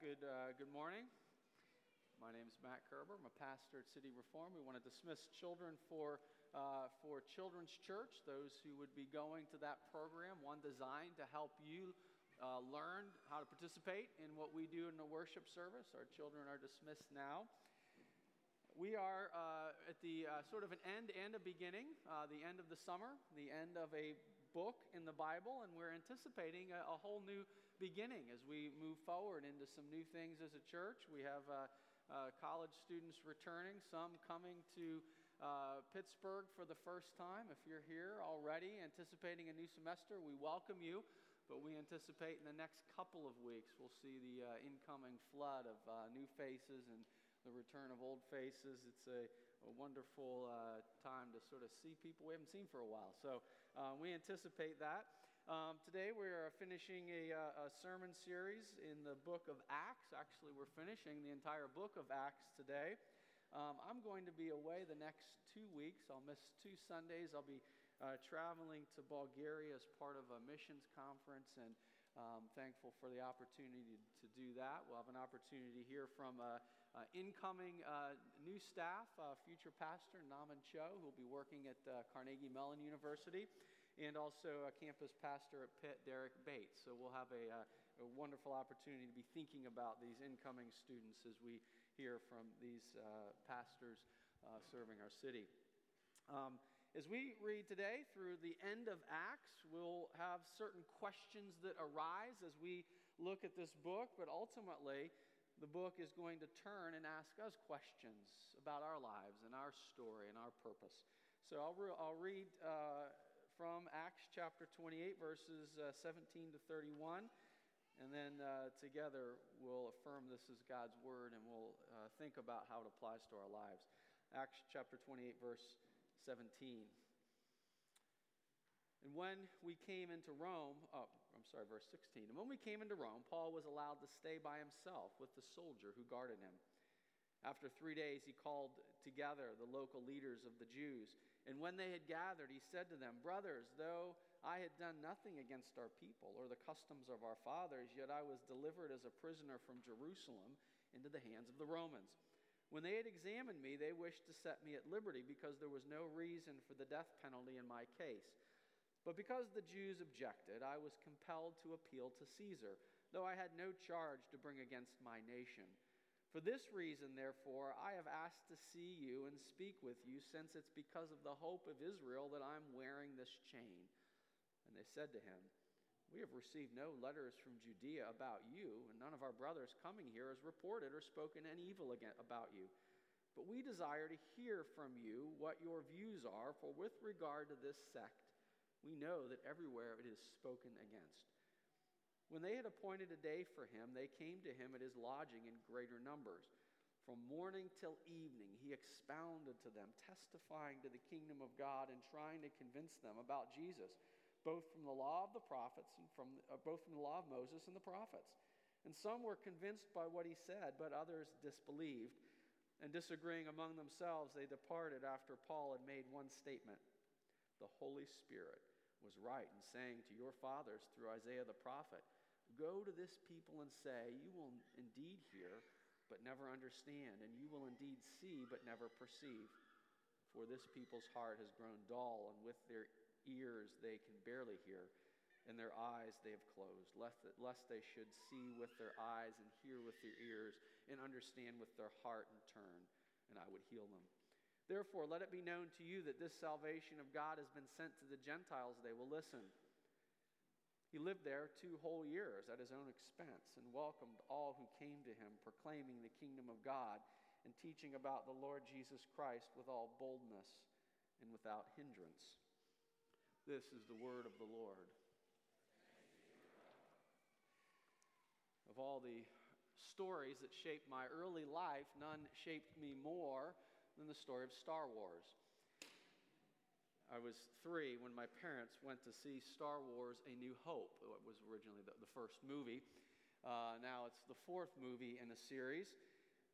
Good, uh, good morning. My name is Matt Kerber. I'm a pastor at City Reform. We want to dismiss children for, uh, for Children's Church, those who would be going to that program, one designed to help you uh, learn how to participate in what we do in the worship service. Our children are dismissed now. We are uh, at the uh, sort of an end and a beginning, uh, the end of the summer, the end of a book in the Bible, and we're anticipating a, a, whole new beginning as we move forward into some new things as a church. We have uh, uh, college students returning, some coming to uh, Pittsburgh for the first time. If you're here already anticipating a new semester, we welcome you. But we anticipate in the next couple of weeks we'll see the uh, incoming flood of uh, new faces and the return of old faces. It's a, a wonderful uh, time to sort of see people we haven't seen for a while. So uh, we anticipate that. Um, today we are finishing a, uh, a, sermon series in the book of Acts. Actually, we're finishing the entire book of Acts today. Um, I'm going to be away the next two weeks. I'll miss two Sundays. I'll be uh, traveling to Bulgaria as part of a missions conference and um, thankful for the opportunity to, do that. We'll have an opportunity to hear from uh, uh, incoming uh, new staff, uh, future pastor Naman Cho, who will be working at uh, Carnegie Mellon University, and also a campus pastor at Pitt, Derek Bates. So we'll have a, uh, a wonderful opportunity to be thinking about these incoming students as we hear from these pastors serving our city. Um, as we read today through the end of Acts, we'll have certain questions that arise as we look at this book, but ultimately, the book is going to turn and ask us questions about our lives and our story and our purpose. So I'll, re- I'll read uh, from Acts chapter 28, verses uh, 17 to 31. And then uh, together we'll affirm this is God's word and we'll uh, think about how it applies to our lives. Acts chapter 28, verse 17. And when we came into Rome, oh, I'm sorry, verse 16. And when we came into Rome, Paul was allowed to stay by himself with the soldier who guarded him. After three days, he called together the local leaders of the Jews. And when they had gathered, he said to them, Brothers, though I had done nothing against our people or the customs of our fathers, yet I was delivered as a prisoner from Jerusalem into the hands of the Romans. When they had examined me, they wished to set me at liberty because there was no reason for the death penalty in my case. But because the Jews objected, I was compelled to appeal to Caesar, though I had no charge to bring against my nation. For this reason, therefore, I have asked to see you and speak with you, since it's because of the hope of Israel that I'm wearing this chain. And they said to him, we have received no letters from Judea about you, and none of our brothers coming here has reported or spoken any evil about you. But we desire to hear from you what your views are, for with regard to this sect, we know that everywhere it is spoken against. When they had appointed a day for him, they came to him at his lodging in greater numbers. From morning till evening, he expounded to them, testifying to the kingdom of God and trying to convince them about Jesus both from the law of the prophets and from uh, both from the law of Moses and the prophets. And some were convinced by what he said, but others disbelieved. And disagreeing among themselves, they departed after Paul had made one statement The Holy Spirit was right in saying to your fathers through Isaiah the prophet, Go to this people and say, You will indeed hear, but never understand, and you will indeed see, but never perceive. For this people's heart has grown dull, and with their ears they can barely hear, and their eyes they have closed, lest, lest they should see with their eyes and hear with their ears and understand with their heart and turn, and I would heal them. Therefore, let it be known to you that this salvation of God has been sent to the Gentiles. They will listen. He lived there two whole years at his own expense and welcomed all who came to him, proclaiming the kingdom of God and teaching about the Lord Jesus Christ with all boldness and without hindrance. This is the word of the Lord. Of all the stories that shaped my early life, none shaped me more than the story of Star Wars. I was three when my parents went to see Star Wars A New Hope. It was originally the, the first movie. Uh, now it's the fourth movie in the series.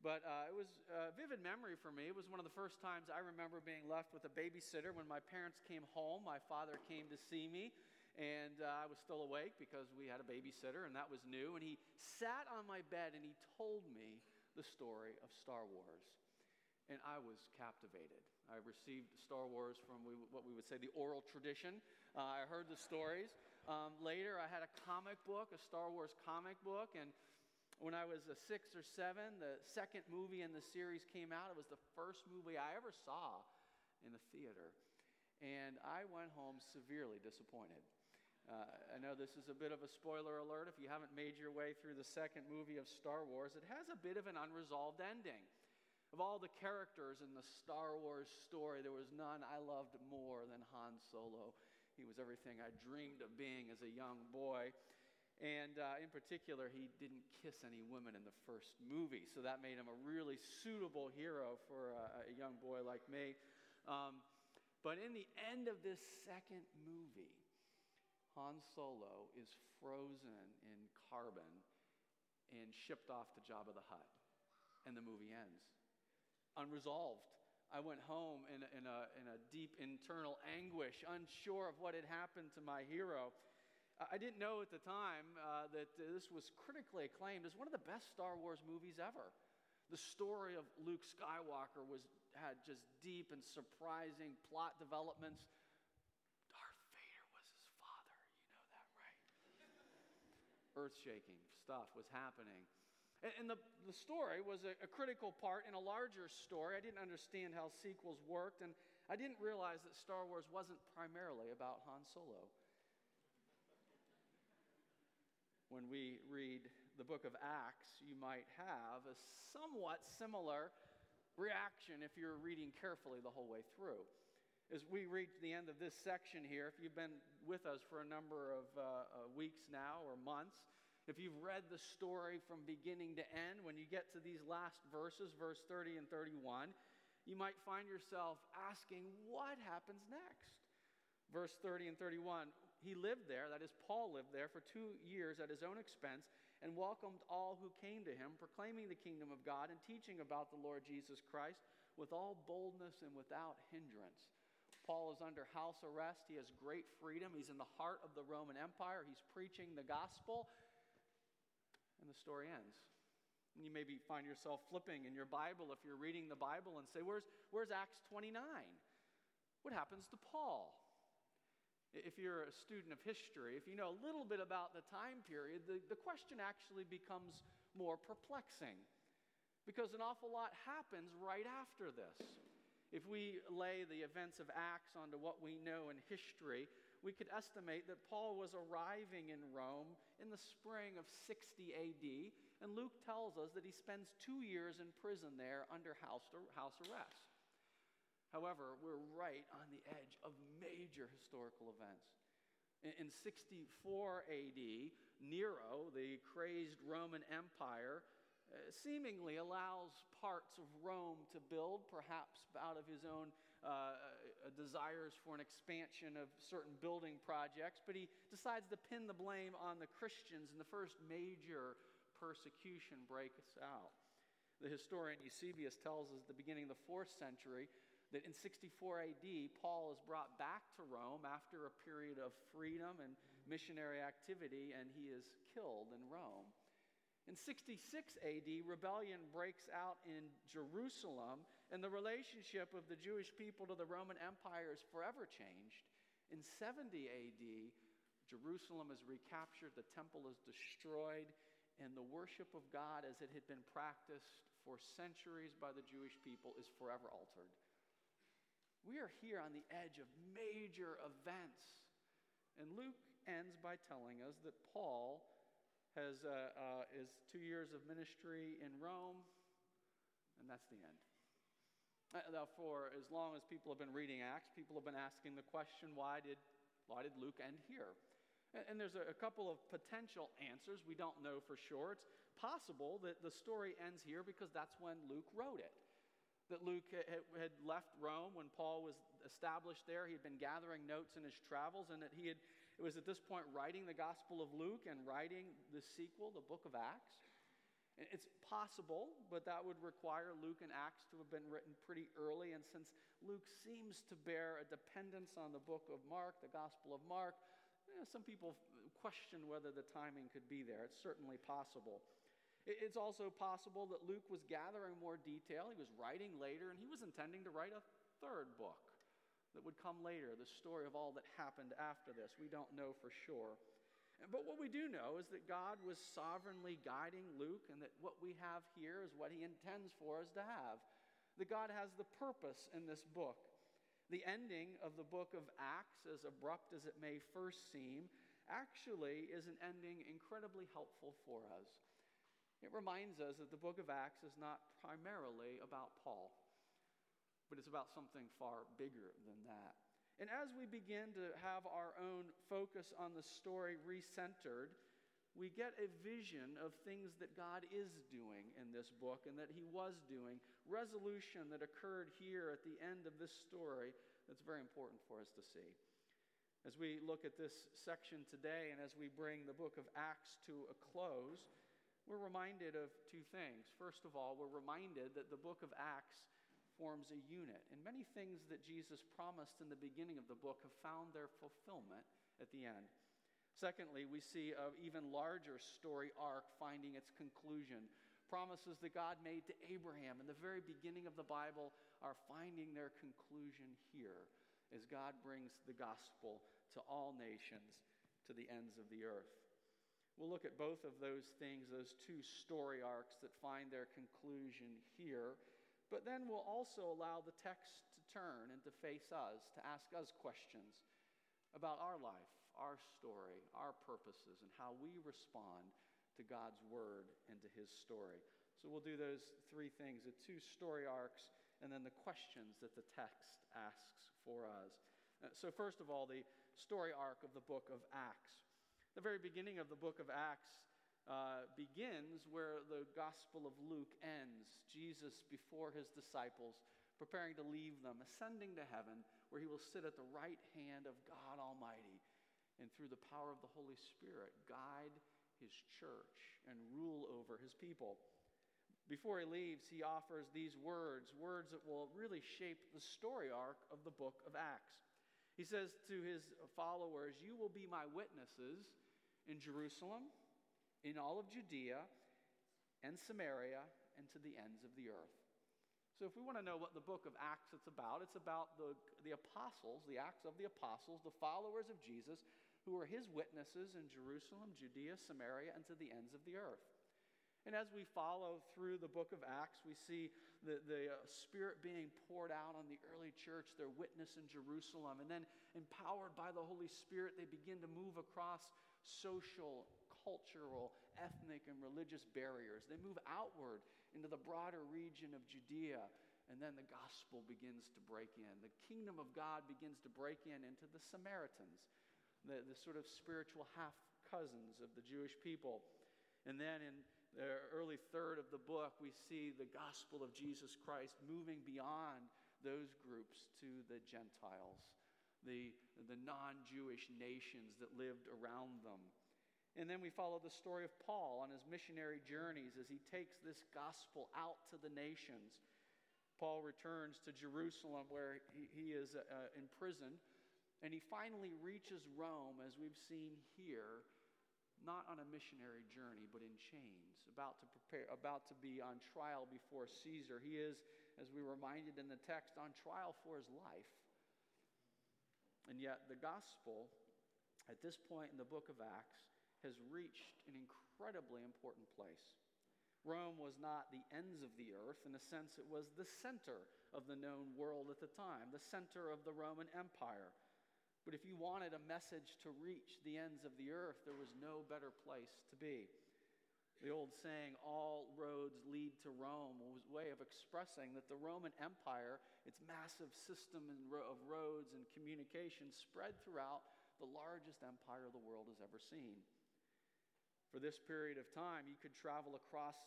But uh, it was a vivid memory for me. It was one of the first times I remember being left with a babysitter when my parents came home. My father came to see me, and uh, I was still awake because we had a babysitter, and that was new. And he sat on my bed and he told me the story of Star Wars. And I was captivated. I received Star Wars from what we would say the oral tradition. Uh, I heard the stories. Um, later, I had a comic book, a Star Wars comic book, and when I was a six or seven, the second movie in the series came out. It was the first movie I ever saw in the theater. And I went home severely disappointed. Uh, I know this is a bit of a spoiler alert if you haven't made your way through the second movie of Star Wars. It has a bit of an unresolved ending. Of all the characters in the Star Wars story, there was none I loved more than Han Solo. He was everything I dreamed of being as a young boy. And uh, in particular, he didn't kiss any women in the first movie, so that made him a really suitable hero for a, a young boy like me. Um, but in the end of this second movie, Han Solo is frozen in carbon and shipped off to Jabba the Hutt, and the movie ends. Unresolved. I went home in, in, a, in a deep internal anguish, unsure of what had happened to my hero. I didn't know at the time uh, that this was critically acclaimed as one of the best Star Wars movies ever. The story of Luke Skywalker was, had just deep and surprising plot developments. Darth Vader was his father. You know that, right? Earth shaking stuff was happening. And, the, the story was a, a critical part in a larger story. I didn't understand how sequels worked, and I didn't realize that Star Wars wasn't primarily about Han Solo when we read the book of Acts, you might have a somewhat similar reaction if you're reading carefully the whole way through. As we reach the end of this section here, if you've been with us for a number of uh, uh, weeks now or months, if you've read the story from beginning to end, when you get to these last verses, verse 30 and 31, you might find yourself asking, what happens next? Verse 30 and 31 he lived there, that is, Paul lived there for two years at his own expense and welcomed all who came to him, proclaiming the kingdom of God and teaching about the Lord Jesus Christ with all boldness and without hindrance. Paul is under house arrest. He has great freedom. He's in the heart of the Roman Empire. He's preaching the gospel. And the story ends. And you maybe find yourself flipping in your Bible if you're reading the Bible and say, Where's, where's Acts 29? What happens to Paul? If you're a student of history, if you know a little bit about the time period, the, the question actually becomes more perplexing because an awful lot happens right after this. If we lay the events of Acts onto what we know in history, we could estimate that Paul was arriving in Rome in the spring of 60 AD, and Luke tells us that he spends two years in prison there under house, house arrest. However, we're right on the edge of major historical events. In, 64 AD, Nero, the crazed Roman Empire, uh, seemingly allows parts of Rome to build, perhaps out of his own uh, uh, desires for an expansion of certain building projects, but he decides to pin the blame on the Christians, and the first major persecution breaks out. The historian Eusebius tells us at the beginning of the fourth century that in 64 AD, Paul is brought back to Rome after a period of freedom and missionary activity, and he is killed in Rome. In 66 AD, rebellion breaks out in Jerusalem, and the relationship of the Jewish people to the Roman Empire is forever changed. In 70 AD, Jerusalem is recaptured, the temple is destroyed, and the worship of God as it had been practiced for centuries by the Jewish people is forever altered. We are here on the edge of major events. And Luke ends by telling us that Paul has, uh, uh, is two years of ministry in Rome, and that's the end. Uh, now, for as long as people have been reading Acts, people have been asking the question why did, why did Luke end here? And, and there's a, a couple of potential answers. We don't know for sure. It's possible that the story ends here because that's when Luke wrote it that Luke had left Rome when Paul was established there. He had been gathering notes in his travels, and that he had, it was at this point writing the Gospel of Luke and writing the sequel, the book of Acts. It's possible, but that would require Luke and Acts to have been written pretty early. And since Luke seems to bear a dependence on the book of Mark, the Gospel of Mark, some people question whether the timing could be there. It's certainly possible. It's also possible that Luke was gathering more detail. He was writing later, and he was intending to write a third book that would come later, the story of all that happened after this. We don't know for sure. But what we do know is that God was sovereignly guiding Luke, and that what we have here is what he intends for us to have. That God has the purpose in this book. The ending of the book of Acts, as abrupt as it may first seem, actually is an ending incredibly helpful for us. It reminds us that the book of Acts is not primarily about Paul, but it's about something far bigger than that. And as we begin to have our own focus on the story recentered, we get a vision of things that God is doing in this book and that He was doing, resolution that occurred here at the end of this story that's very important for us to see. As we look at this section today and as we bring the book of Acts to a close, we're reminded of two things. First of all, we're reminded that the book of Acts forms a unit. And many things that Jesus promised in the beginning of the book have found their fulfillment at the end. Secondly, we see an even larger story arc finding its conclusion. Promises that God made to Abraham in the very beginning of the Bible are finding their conclusion here as God brings the gospel to all nations, to the ends of the earth. We'll look at both of those things, those two story arcs that find their conclusion here but then we'll also allow the text to turn and to face us, to ask us questions about our life, our story, our purposes, and how we respond to God's word and to his story. So we'll do those three things the two story arcs, and then the questions that the text asks for us. Uh, so, first of all, the story arc of the book of Acts. The very beginning of the book of Acts uh, begins where the Gospel of Luke ends. Jesus, before his disciples, preparing to leave them, ascending to heaven, where he will sit at the right hand of God Almighty, and through the power of the Holy Spirit, guide his church and rule over his people. Before he leaves, he offers these words, words that will really shape the story arc of the book of Acts. He says to his followers, You will be my witnesses in Jerusalem in all of Judea and Samaria and to the ends of the earth. So, if we want to know what the book of Acts is about, it's about the, the apostles, the Acts of the apostles, the followers of Jesus, who are his witnesses in Jerusalem, Judea, Samaria, and to the ends of the earth. And as we follow through the book of Acts, we see the, the uh, Spirit being poured out on the early church, their witness in Jerusalem. And then, empowered by the Holy Spirit, they begin to move across social cultural, ethnic, and religious barriers. They move outward into the broader region of Judea, and then the gospel begins to break in. The kingdom of God begins to break in into the Samaritans, the, the sort of spiritual half cousins of the Jewish people. And then in the early third of the book, we see the gospel of Jesus Christ moving beyond those groups to the Gentiles, the, the non Jewish nations that lived around them. And then we follow the story of Paul on his missionary journeys as he takes this gospel out to the nations. Paul returns to Jerusalem where he, he is uh, imprisoned, and he finally reaches Rome, as we've seen here, not on a missionary journey, but in chains, about to prepare, about to be on trial before Caesar. He is, as we reminded in the text, on trial for his life. And yet, the gospel, at this point in the book of Acts, has reached an incredibly important place. Rome was not the ends of the earth. In a sense, it was the center of the known world at the time, the center of the Roman Empire. But if you wanted a message to reach the ends of the earth, there was no better place to be. The old saying, all roads lead to Rome, was a way of expressing that the Roman Empire, its massive system of roads and communication, spread throughout the largest empire the world has ever seen. For this period of time, you could travel across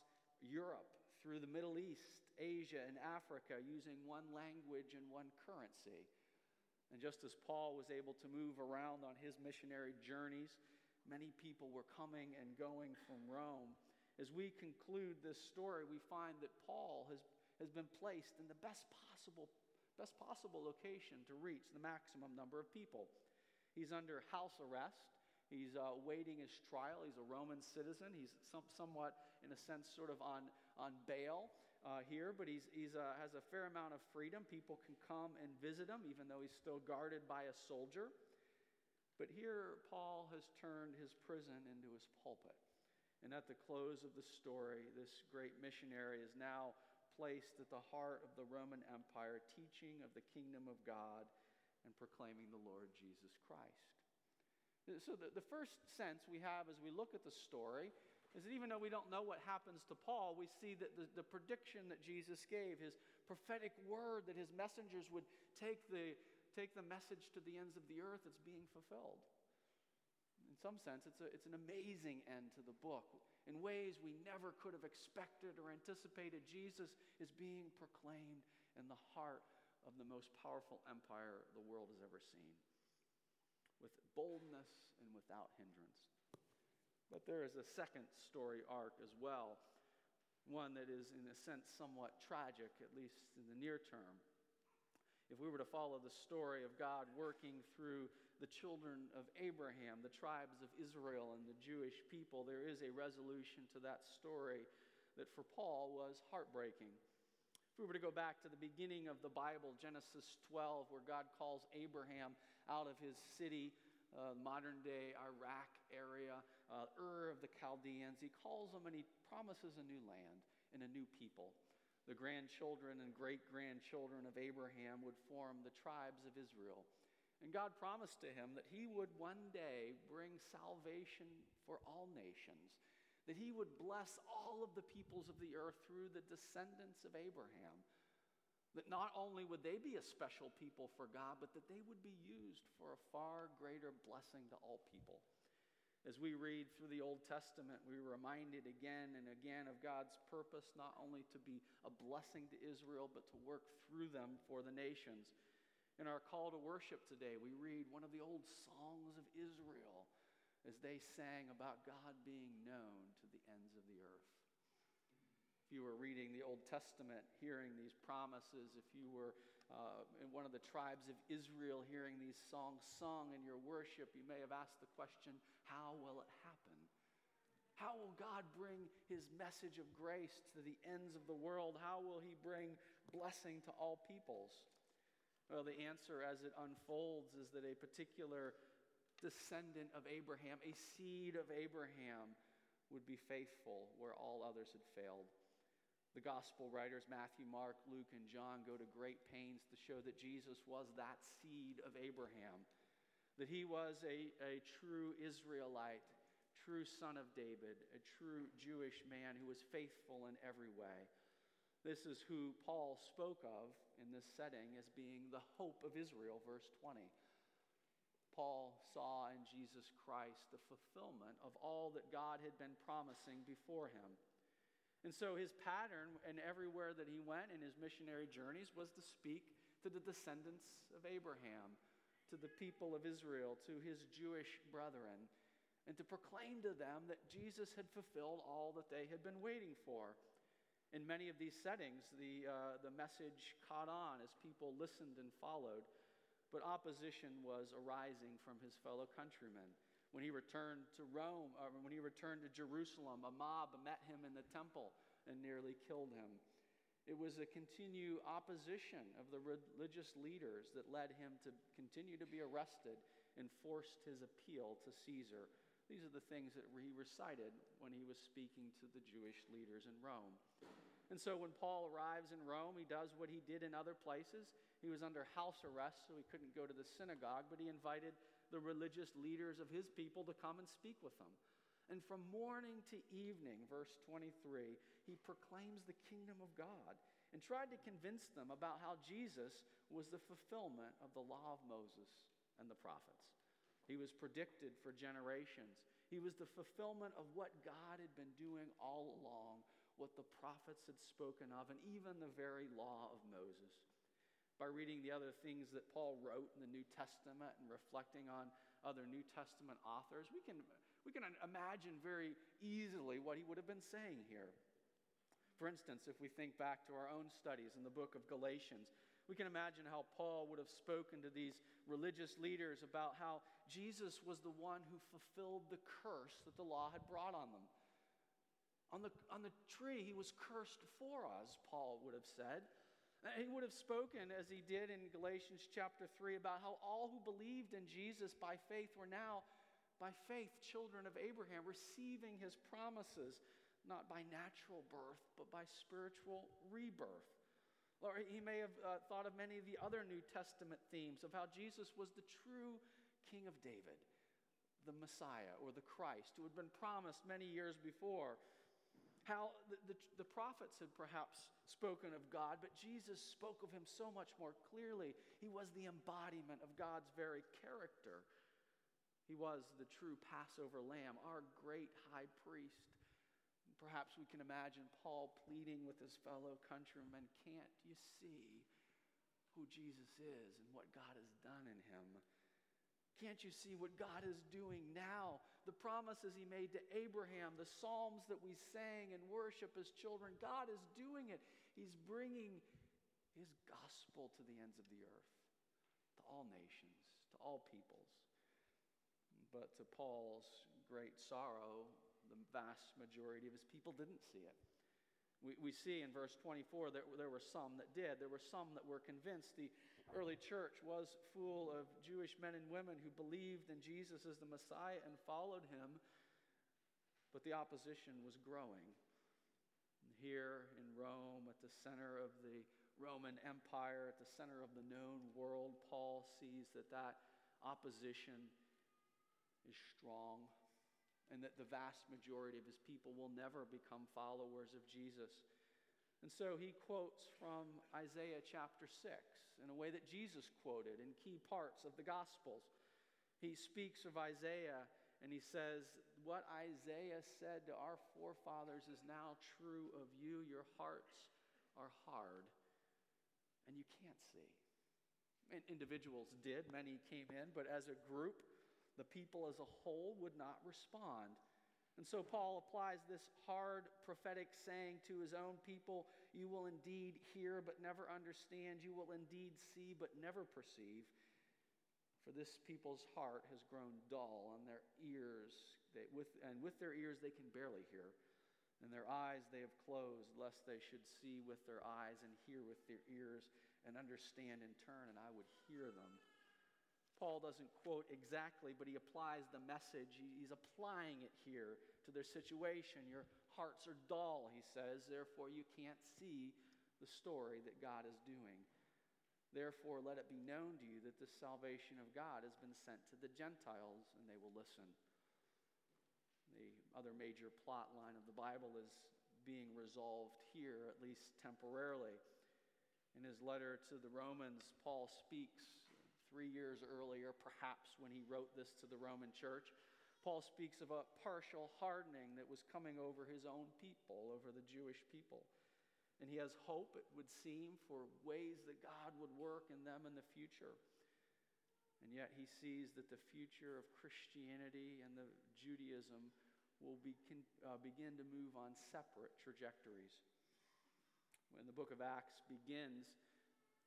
Europe, through the Middle East, Asia, and Africa using one language and one currency. And just as Paul was able to move around on his missionary journeys, many people were coming and going from Rome. As we conclude this story, we find that Paul has, has been placed in the best possible, best possible location to reach the maximum number of people. He's under house arrest. He's uh, his trial. He's a Roman citizen. He's some, somewhat, in a sense, sort of on, on bail uh, here, but he's, he's, uh, has a fair amount of freedom. People can come and visit him, even though he's still guarded by a soldier. But here, Paul has turned his prison into his pulpit. And at the close of the story, this great missionary is now placed at the heart of the Roman Empire, teaching of the kingdom of God and proclaiming the Lord Jesus Christ. So, the, the first sense we have as we look at the story is that even though we don't know what happens to Paul, we see that the, the prediction that Jesus gave, his prophetic word that his messengers would take the, take the message to the ends of the earth, it's being fulfilled. In some sense, it's, a, it's an amazing end to the book. In ways we never could have expected or anticipated, Jesus is being proclaimed in the heart of the most powerful empire the world has ever seen with boldness and without hindrance. But there is a second story arc as well, one that is, in a sense, somewhat tragic, at least in the near term. If we were to follow the story of God working through the children of Abraham, the tribes of Israel, and the Jewish people, there is a resolution to that story that for Paul was heartbreaking. If we were to go back to the beginning of the Bible, Genesis 12, where God calls Abraham out of his city, uh, modern day Iraq area, uh, Ur of the Chaldeans, he calls them and he promises a new land and a new people. The grandchildren and great grandchildren of Abraham would form the tribes of Israel. And God promised to him that he would one day bring salvation for all nations that he would bless all of the peoples of the earth through the descendants of Abraham. That not only would they be a special people for God, but that they would be used for a far greater blessing to all people. As we read through the Old Testament, we're reminded again and again of God's purpose not only to be a blessing to Israel, but to work through them for the nations. In our call to worship today, we read one of the old songs of Israel as they sang about God being known to the ends of the earth. If you were reading the Old Testament, hearing these promises, if you were uh, in one of the tribes of Israel hearing these songs sung in your worship, you may have asked the question how will it happen? How will God bring his message of grace to the ends of the world? How will he bring blessing to all peoples? Well, the answer as it unfolds is that a particular descendant of Abraham, a seed of Abraham, would be faithful where all others had failed. The gospel writers, Matthew, Mark, Luke, and John, go to great pains to show that Jesus was that seed of Abraham, that he was a, a true Israelite, true son of David, a true Jewish man who was faithful in every way. This is who Paul spoke of in this setting as being the hope of Israel, verse 20. Paul saw in Jesus Christ the fulfillment of all that God had been promising before him. And so his pattern, and everywhere that he went in his missionary journeys, was to speak to the descendants of Abraham, to the people of Israel, to his Jewish brethren, and to proclaim to them that Jesus had fulfilled all that they had been waiting for. In many of these settings, the, uh, the message caught on as people listened and followed but opposition was arising from his fellow countrymen. When he returned to Rome, or when he returned to Jerusalem, a mob met him in the temple and nearly killed him. It was a continued opposition of the religious leaders that led him to continue to be arrested and forced his appeal to Caesar. These are the things that he recited when he was speaking to the Jewish leaders in Rome. And so when Paul arrives in Rome, he does what he did in other places. He was under house arrest, so he couldn't go to the synagogue, but he invited the religious leaders of his people to come and speak with him. And from morning to evening, verse 23, he proclaims the kingdom of God and tried to convince them about how Jesus was the fulfillment of the law of Moses and the prophets. He was predicted for generations. He was the fulfillment of what God had been doing all along, what the prophets had spoken of, and even the very law of Moses by reading the other things that Paul wrote in the New Testament and reflecting on other New Testament authors, we can, we can imagine very easily what he would have been saying here. For instance, if we think back to our own studies in the book of Galatians, we can imagine how Paul would have spoken to these religious leaders about how Jesus was the one who fulfilled the curse that the law had brought on them. On the, on the tree, he was cursed for us, Paul would have said. He would have spoken, as he did in Galatians chapter 3, about how all who believed in Jesus by faith were now, by faith, children of Abraham, receiving his promises, not by natural birth, but by spiritual rebirth. Or he may have uh, thought of many of the other New Testament themes of how Jesus was the true King of David, the Messiah or the Christ, who had been promised many years before. How the, the, the, prophets had perhaps spoken of God, but Jesus spoke of him so much more clearly. He was the embodiment of God's very character. He was the true Passover lamb, our great high priest. Perhaps we can imagine Paul pleading with his fellow countrymen Can't you see who Jesus is and what God has done in him? Can't you see what God is doing now? The promises he made to Abraham, the psalms that we sang and worship as children, God is doing it. He's bringing his gospel to the ends of the earth, to all nations, to all peoples. But to Paul's great sorrow, the vast majority of his people didn't see it. We, we see in verse 24 that there were some that did. There were some that were convinced. The early church was full of Jewish men and women who believed in Jesus as the Messiah and followed him, but the opposition was growing. Here in Rome, at the center of the Roman Empire, at the center of the known world, Paul sees that that opposition is strong and that the vast majority of his people will never become followers of Jesus. And so he quotes from Isaiah chapter 6 in a way that Jesus quoted in key parts of the Gospels. He speaks of Isaiah and he says, What Isaiah said to our forefathers is now true of you. Your hearts are hard, and you can't see. And individuals did, many came in, but as a group, the people as a whole would not respond. And so Paul applies this hard prophetic saying to his own people You will indeed hear, but never understand. You will indeed see, but never perceive. For this people's heart has grown dull, and their ears, they, with, and with their ears they can barely hear. And their eyes they have closed, lest they should see with their eyes and hear with their ears and understand in turn, and I would hear them. Paul doesn't quote exactly, but he applies the message. He's applying it here to their situation. Your hearts are dull, he says, therefore you can't see the story that God is doing. Therefore, let it be known to you that the salvation of God has been sent to the Gentiles, and they will listen. The other major plot line of the Bible is being resolved here, at least temporarily. In his letter to the Romans, Paul speaks three years earlier, perhaps when he wrote this to the Roman church. Paul speaks of a partial hardening that was coming over his own people, over the Jewish people. And he has hope, it would seem, for ways that God would work in them in the future. And yet he sees that the future of Christianity and the Judaism will be, uh, begin to move on separate trajectories. When the book of Acts begins,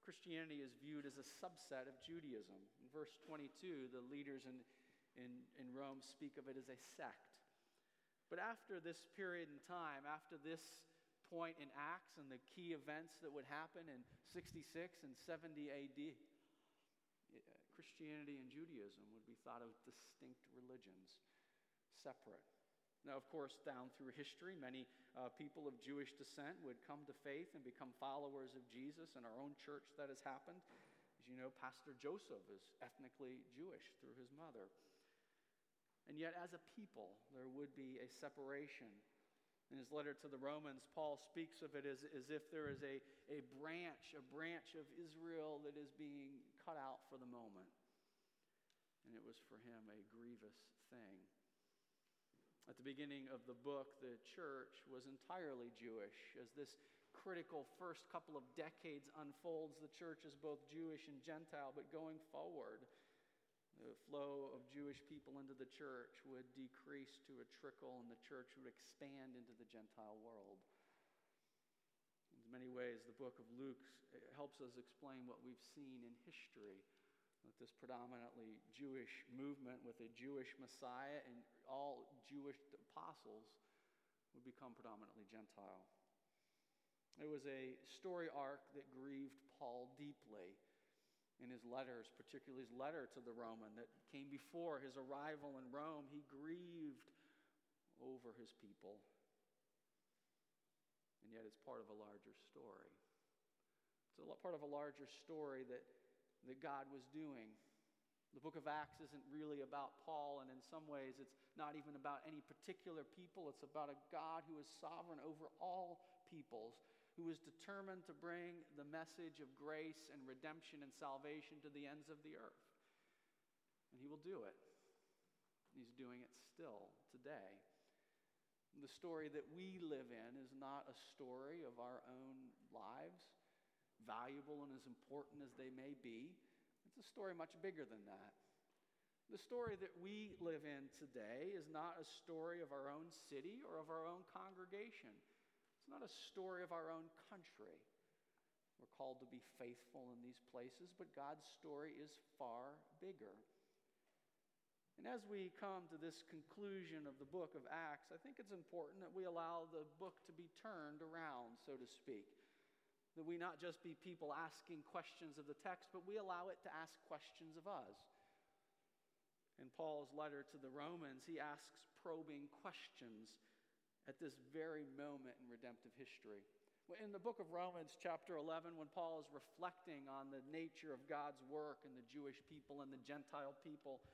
Christianity is viewed as a subset of Judaism. In verse 22, the leaders in, in, in Rome speak of it as a sect. But after this period in time, after this point in Acts and the key events that would happen in 66 and 70 AD, eh, Christianity and Judaism would be thought of distinct religions, separate. Now, of course, down through history, many uh, people of Jewish descent would come to faith and become followers of Jesus. In our own church, that has happened. As you know, Pastor Joseph is ethnically Jewish through his mother. And yet, as a people, there would be a separation. In his letter to the Romans, Paul speaks of it as, as if there is a, a branch, a branch of Israel that is being cut out for the moment. And it was for him a grievous thing. At the beginning of the book, the church was entirely Jewish. As this critical first couple of decades unfolds, the church is both Jewish and Gentile, but going forward, the flow of Jewish people into the church would decrease to a trickle, and the church would expand into the Gentile world. In many ways, the book of Luke eh, helps us explain what we've seen in history that this predominantly Jewish movement with a Jewish Messiah and all Jewish apostles would become predominantly Gentile. It was a story arc that grieved Paul deeply in his letters, particularly his letter to the Roman that came before his arrival in Rome. He grieved over his people. And yet it's part of a larger story. It's a part of a larger story that, that God was doing. The book of Acts isn't really about Paul, and in some ways, it's not even about any particular people. It's about a God who is sovereign over all peoples who is determined to bring the message of grace and redemption and salvation to the ends of the earth. And he will do it. He's doing it still today. The story that we live in is not a story of our own lives, valuable and as important as they may be. It's a story much bigger than that. The story that we live in today is not a story of our own city or of our own congregation. It's not a story of our own country. We're called to be faithful in these places, but God's story is far bigger. And as we come to this conclusion of the book of Acts, I think it's important that we allow the book to be turned around, so to speak. That we not just be people asking questions of the text, but we allow it to ask questions of us. In Paul's letter to the Romans, he asks probing questions at this very moment in redemptive history. In the book of Romans, chapter 11, when Paul is reflecting on the nature of God's work and the Jewish people and the Gentile people,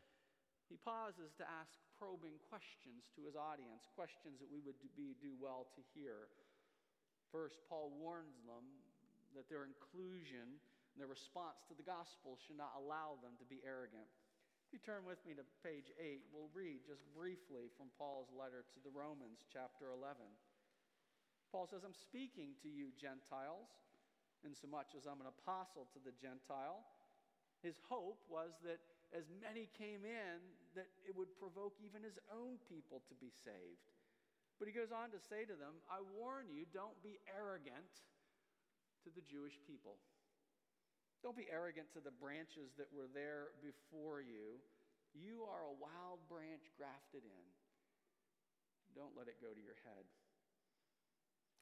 he pauses to ask probing questions to his audience, questions that we would be, do well to hear. First, Paul warns them that their inclusion and their response to the gospel should not allow them to be arrogant. If you turn with me to page 8, we'll read just briefly from Paul's letter to the Romans, chapter 11. Paul says, I'm speaking to you, Gentiles, insomuch as I'm an apostle to the Gentile. His hope was that as many came in, that it would provoke even his own people to be saved. But he goes on to say to them, I warn you, don't be arrogant to the Jewish people. Don't be arrogant to the branches that were there before you. You are a wild branch grafted in. Don't let it go to your head.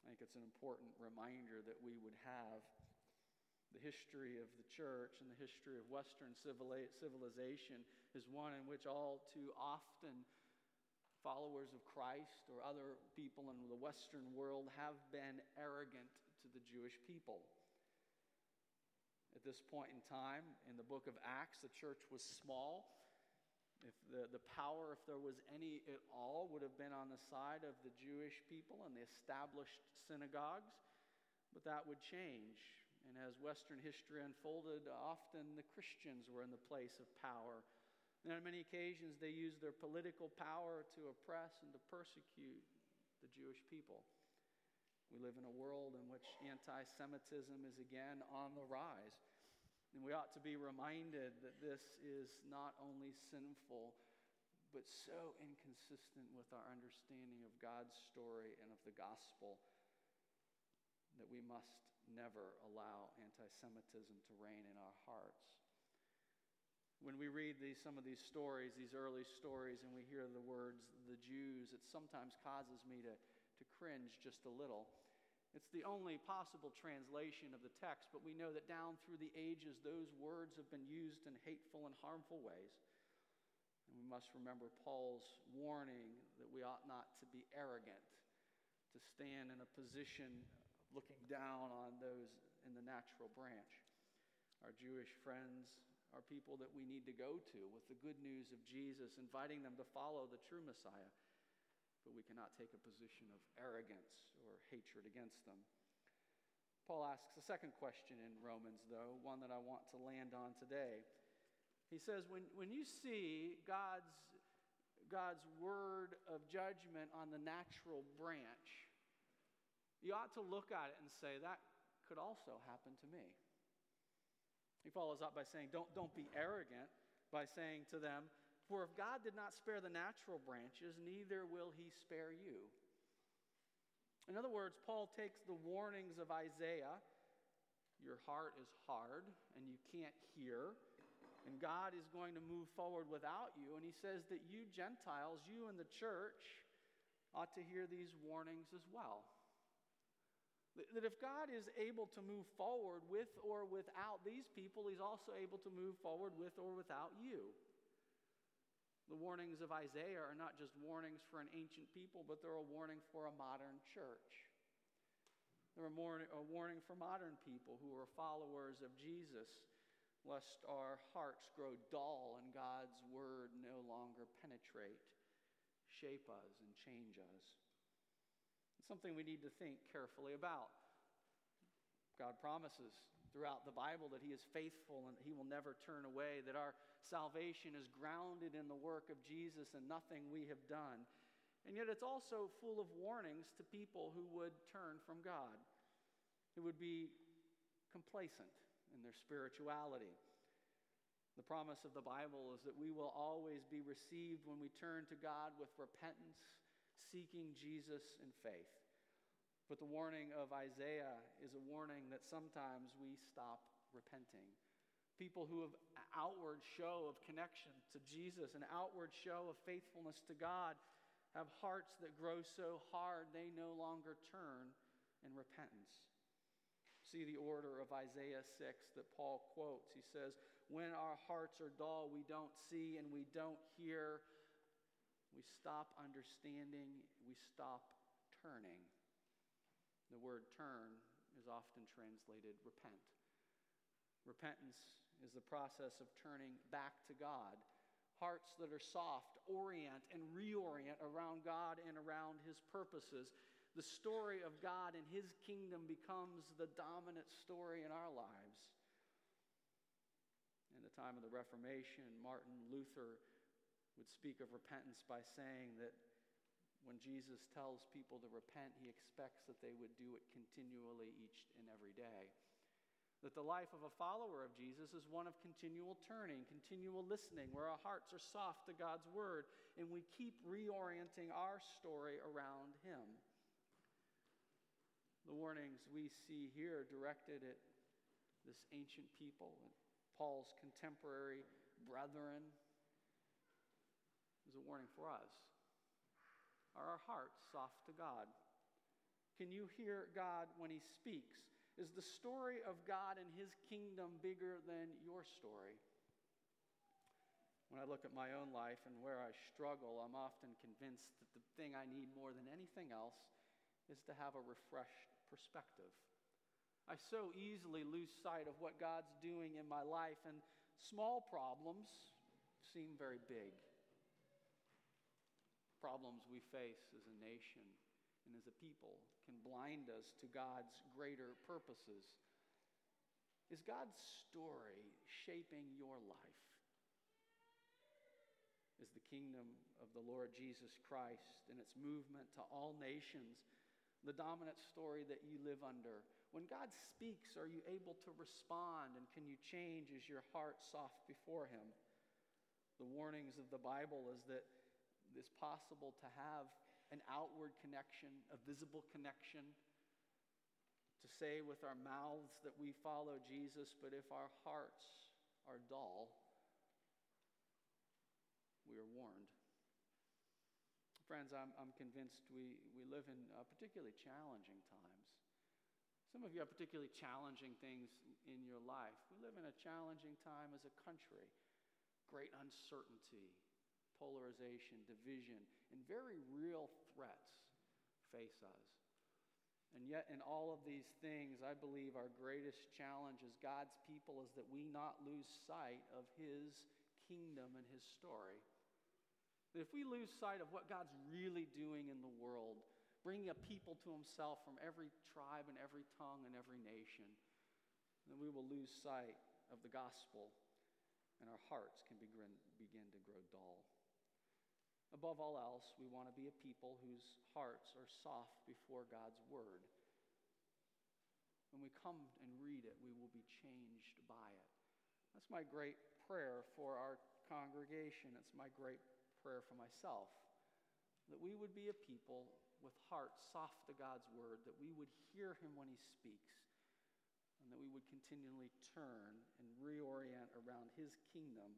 I think it's an important reminder that we would have the history of the church and the history of Western civilization is one in which all too often followers of Christ or other people in the Western world have been arrogant the Jewish people. At this point in time in the book of Acts, the church was small. If the, the power, if there was any at all, would have been on the side of the Jewish people and the established synagogues. But that would change. And as Western history unfolded, often the Christians were in the place of power. And on many occasions, they used their political power to oppress and to persecute the Jewish people. We live in a world in which anti Semitism is again on the rise. And we ought to be reminded that this is not only sinful, but so inconsistent with our understanding of God's story and of the gospel that we must never allow anti Semitism to reign in our hearts. When we read these, some of these stories, these early stories, and we hear the words, the Jews, it sometimes causes me to to cringe just a little. It's the only possible translation of the text, but we know that down through the ages, those words have been used in hateful and harmful ways. And we must remember Paul's warning that we ought not to be arrogant, to stand in a position looking down on those in the natural branch. Our Jewish friends are people that we need to go to with the good news of Jesus, inviting them to follow the true Messiah but we cannot take a position of arrogance or hatred against them. Paul asks a second question in Romans, though, one that I want to land on today. He says, When, when you see God's, God's word of judgment on the natural branch, you ought to look at it and say, That could also happen to me. He follows up by saying, Don't, don't be arrogant, by saying to them, for if God did not spare the natural branches, neither will he spare you. In other words, Paul takes the warnings of Isaiah your heart is hard and you can't hear. And God is going to move forward without you. And he says that you Gentiles, you in the church, ought to hear these warnings as well. That if God is able to move forward with or without these people, He's also able to move forward with or without you. The warnings of Isaiah are not just warnings for an ancient people, but they're a warning for a modern church. They're a, a warning for modern people who are followers of Jesus, lest our hearts grow dull and God's word no longer penetrate, shape us, and change us something we need to think carefully about. God promises throughout the Bible that He is faithful and He will never turn away, that our salvation is grounded in the work of Jesus and nothing we have done. And yet it's also full of warnings to people who would turn from God, who would be complacent in their spirituality. The promise of the Bible is that we will always be received when we turn to God with repentance, seeking Jesus in faith. But the warning of Isaiah is a warning that sometimes we stop repenting. People who have outward show of connection to Jesus, an outward show of faithfulness to God, have hearts that grow so hard they no longer turn in repentance. See the order of Isaiah 6 that Paul quotes. He says, When our hearts are dull, we don't see and we don't hear. We stop understanding, we stop turning. The word turn is often translated repent. Repentance is the process of turning back to God. Hearts that are soft orient and reorient around God and around His purposes. The story of God and His kingdom becomes the dominant story in our lives. In the time of the Reformation, Martin Luther would speak of repentance by saying that when Jesus tells people to repent, he expects that they would do it continually each and every day. That the life of a follower of Jesus is one of continual turning, continual listening, where our hearts are soft to God's word, and we keep reorienting our story around Him. The warnings we see here directed at this ancient people and Paul's contemporary brethren is a warning for us. Are our hearts soft to God? Can you hear God when He speaks? Is the story of God and His kingdom bigger than your story? When I look at my own life and where I struggle, I'm often convinced that the thing I need more than anything else is to have a refreshed perspective. I so easily lose sight of what God's doing in my life, and small problems seem very big problems we face as a nation and as a people can blind us to God's greater purposes. Is God's story shaping your life? Is the kingdom of the Lord Jesus Christ and its movement to all nations the dominant story that you live under? When God speaks, are you able to respond and can you change Is your heart soft before Him? The warnings of the Bible is that it's possible to have an outward connection, a visible connection, to say with our mouths that we follow Jesus, but if our hearts are dull, we are warned. Friends, I'm, I'm convinced we, we live in uh, particularly challenging times. Some of you have particularly challenging things in your life. We live in a challenging time as a country, great uncertainty, polarization, division, and very real threats face us. And yet, in all of these things, I believe our greatest challenge as God's people is that we not lose sight of His kingdom and His story. That if we lose sight of what God's really doing in the world, bringing a people to Himself from every tribe and every tongue and every nation, then we will lose sight of the gospel and our hearts can begin, begin to grow dull. Above all else, we want to be a people whose hearts are soft before God's word. When we come and read it, we will be changed by it. That's my great prayer for our congregation. It's my great prayer for myself that we would be a people with hearts soft to God's word, that we would hear him when he speaks, and that we would continually turn and reorient around his kingdom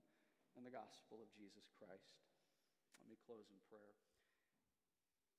and the gospel of Jesus Christ. Let me close in prayer.